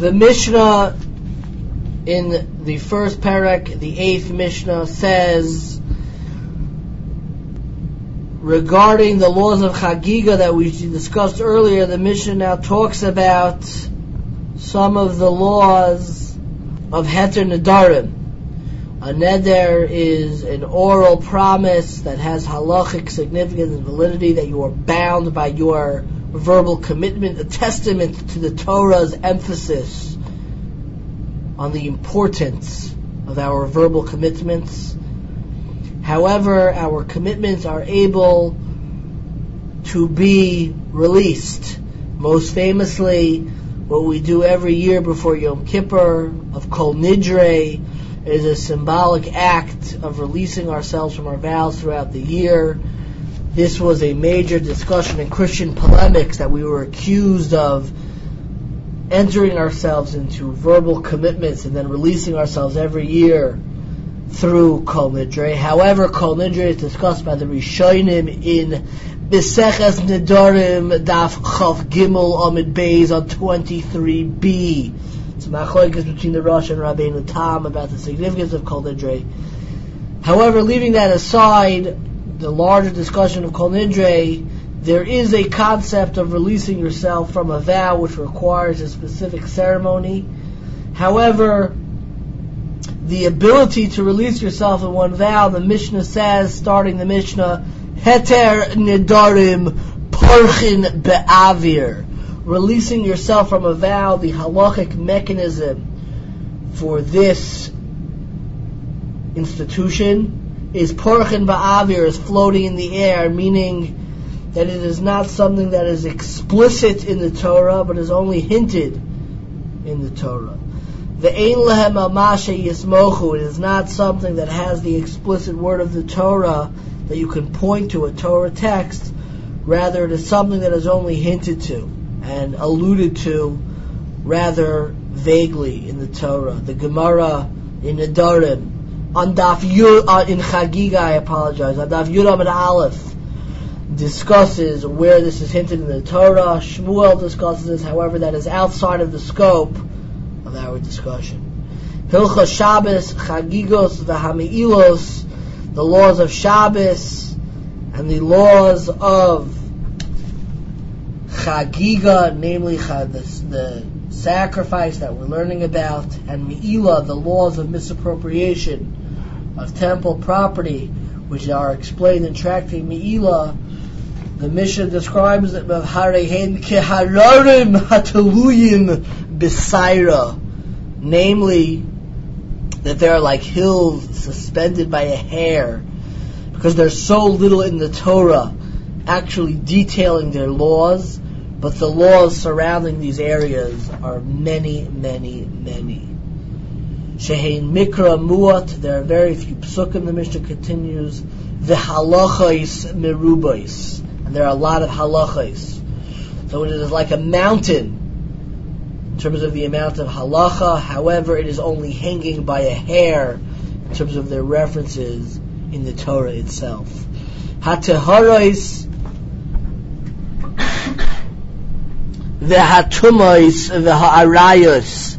The Mishnah in the first parak, the eighth Mishnah says regarding the laws of Chagiga that we discussed earlier, the Mishnah now talks about some of the laws of Heter Nadarim. A neder is an oral promise that has halachic significance and validity that you are bound by your verbal commitment, a testament to the Torah's emphasis on the importance of our verbal commitments. However, our commitments are able to be released. Most famously, what we do every year before Yom Kippur of Kol Nidre, is a symbolic act of releasing ourselves from our vows throughout the year. This was a major discussion in Christian polemics that we were accused of entering ourselves into verbal commitments and then releasing ourselves every year through Kol Nidre. However, Kol Nidre is discussed by the Rishonim in Beseches Nidorim Daf Chav Gimel Amud Beis on 23b. It's machlokes between the Rosh and Rabbeinu Tam about the significance of Kol Nidre. However, leaving that aside, the larger discussion of Kol Nidre, there is a concept of releasing yourself from a vow which requires a specific ceremony. However, the ability to release yourself in one vow, the Mishnah says, starting the Mishnah, Heter Nidarim Parchin Be'avir releasing yourself from a vow, the halachic mechanism for this institution is porchin ba'avir, is floating in the air, meaning that it is not something that is explicit in the Torah, but is only hinted in the Torah. The ein lehem amashe yismochu, it is not something that has the explicit word of the Torah that you can point to a Torah text, rather it is something that is only hinted to and alluded to rather vaguely in the Torah. The Gemara in Nedarim, on Daf Yud, uh, in Chagiga, I apologize, on Daf Yud Amud Aleph, discusses where this is hinted in the Torah. Shmuel discusses this, however, that is outside of the scope of our discussion. Hilcha Shabbos, Chagigos, V'Hami'ilos, the laws of Shabbos, and the laws of Chagiga, namely the, the sacrifice that we're learning about, and Mi'ila, the laws of misappropriation of temple property, which are explained in Tractate Mi'ila, the Mishnah describes them of Harehen Kehararim Hataluyim Besaira, namely that they are like hills suspended by a hair, because there's so little in the Torah actually detailing their laws but the laws surrounding these areas are many, many, many. Shehein Mikra Muat, there are very few psukim, the Mishnah continues, the halachais merubais, and there are a lot of halachais. So it is like a mountain in terms of the amount of halacha, however, it is only hanging by a hair in terms of their references in the Torah itself. Hateharais the hatumais, the ha'arayos,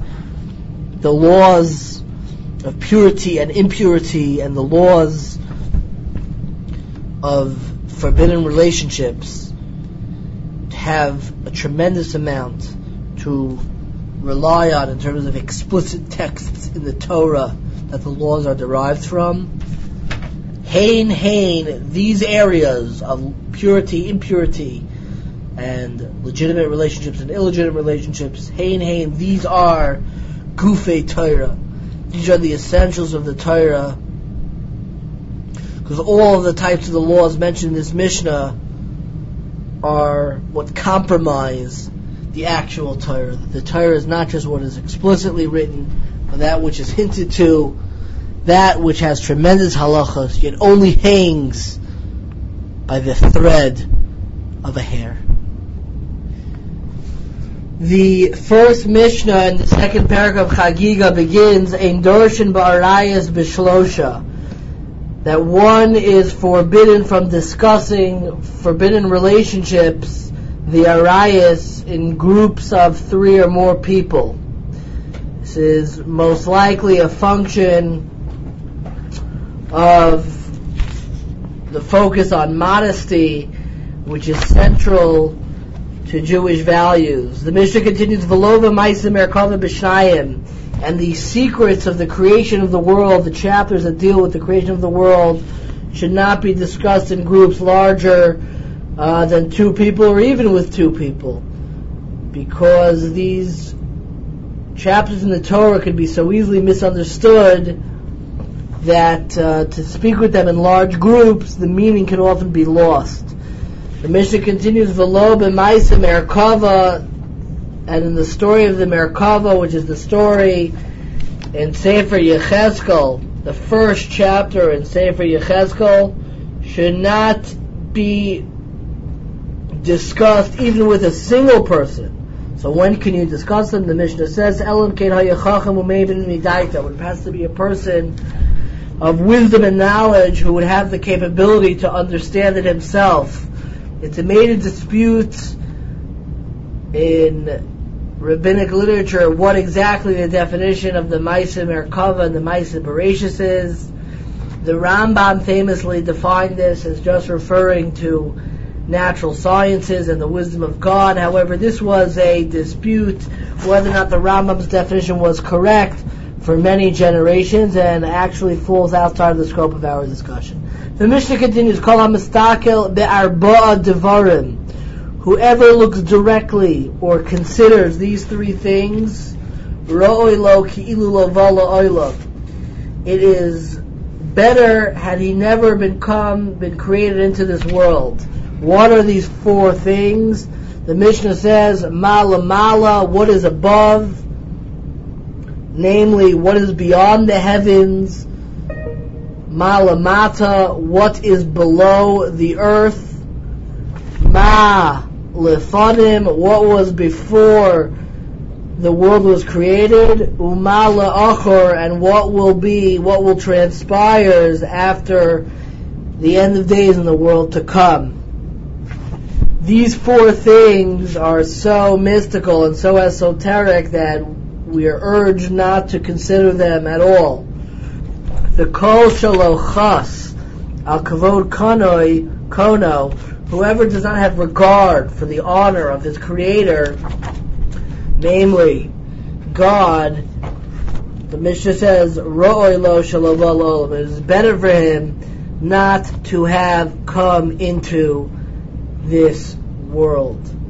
the laws of purity and impurity, and the laws of forbidden relationships have a tremendous amount to rely on in terms of explicit texts in the Torah that the laws are derived from. Hain, hain, these areas of purity, impurity, and legitimate relationships and illegitimate relationships. Hain hain, these are gufe Torah. These are the essentials of the Torah. Because all of the types of the laws mentioned in this Mishnah are what compromise the actual Torah. The Torah is not just what is explicitly written, but that which is hinted to, that which has tremendous halachas, yet only hangs by the thread of a hair. The first Mishnah in the second paragraph of Chagiga begins in Dorshan Ba'arayas Bishlosha that one is forbidden from discussing forbidden relationships, the arayas, in groups of three or more people. This is most likely a function of the focus on modesty, which is central to Jewish values. The Mishnah continues, Velova B'Shnayim, and the secrets of the creation of the world, the chapters that deal with the creation of the world, should not be discussed in groups larger uh, than two people or even with two people. Because these chapters in the Torah could be so easily misunderstood that uh, to speak with them in large groups, the meaning can often be lost. The Mishnah continues, Velo b'maisa Merkava, and in the story of the Merkava, which is the story in Sefer Yechezkel, the first chapter in Sefer Yechezkel, should not be discussed even with a single person. So when can you discuss them? The Mishnah says, Elam When it has to be a person of wisdom and knowledge who would have the capability to understand it himself. It's a major dispute in rabbinic literature what exactly the definition of the Maisa Merkava and the Maisa Bereshis is. The Rambam famously defined this as just referring to natural sciences and the wisdom of God. However, this was a dispute whether or not the Rambam's definition was correct for many generations and actually falls outside of the scope of our discussion. The Mishnah continues, Kol be'arba'a devarim. Whoever looks directly or considers these three things, ro'oi lo ki'ilu lo It is better had he never been come, been created into this world. What are these four things? The Mishnah says, mala mala, what is above, namely what is beyond the heavens, malamata, what is below the earth, ma lefanim, what was before the world was created, uma la'achor, and what will be, what will transpire after the end of days in the world to come. These four things are so mystical and so esoteric that we are urged not to consider them at all the kol shalochas al kavod konoi kono, whoever does not have regard for the honor of his creator, namely God, the Mishnah says, Ro'oi lo shalom It is better for him not to have come into this world.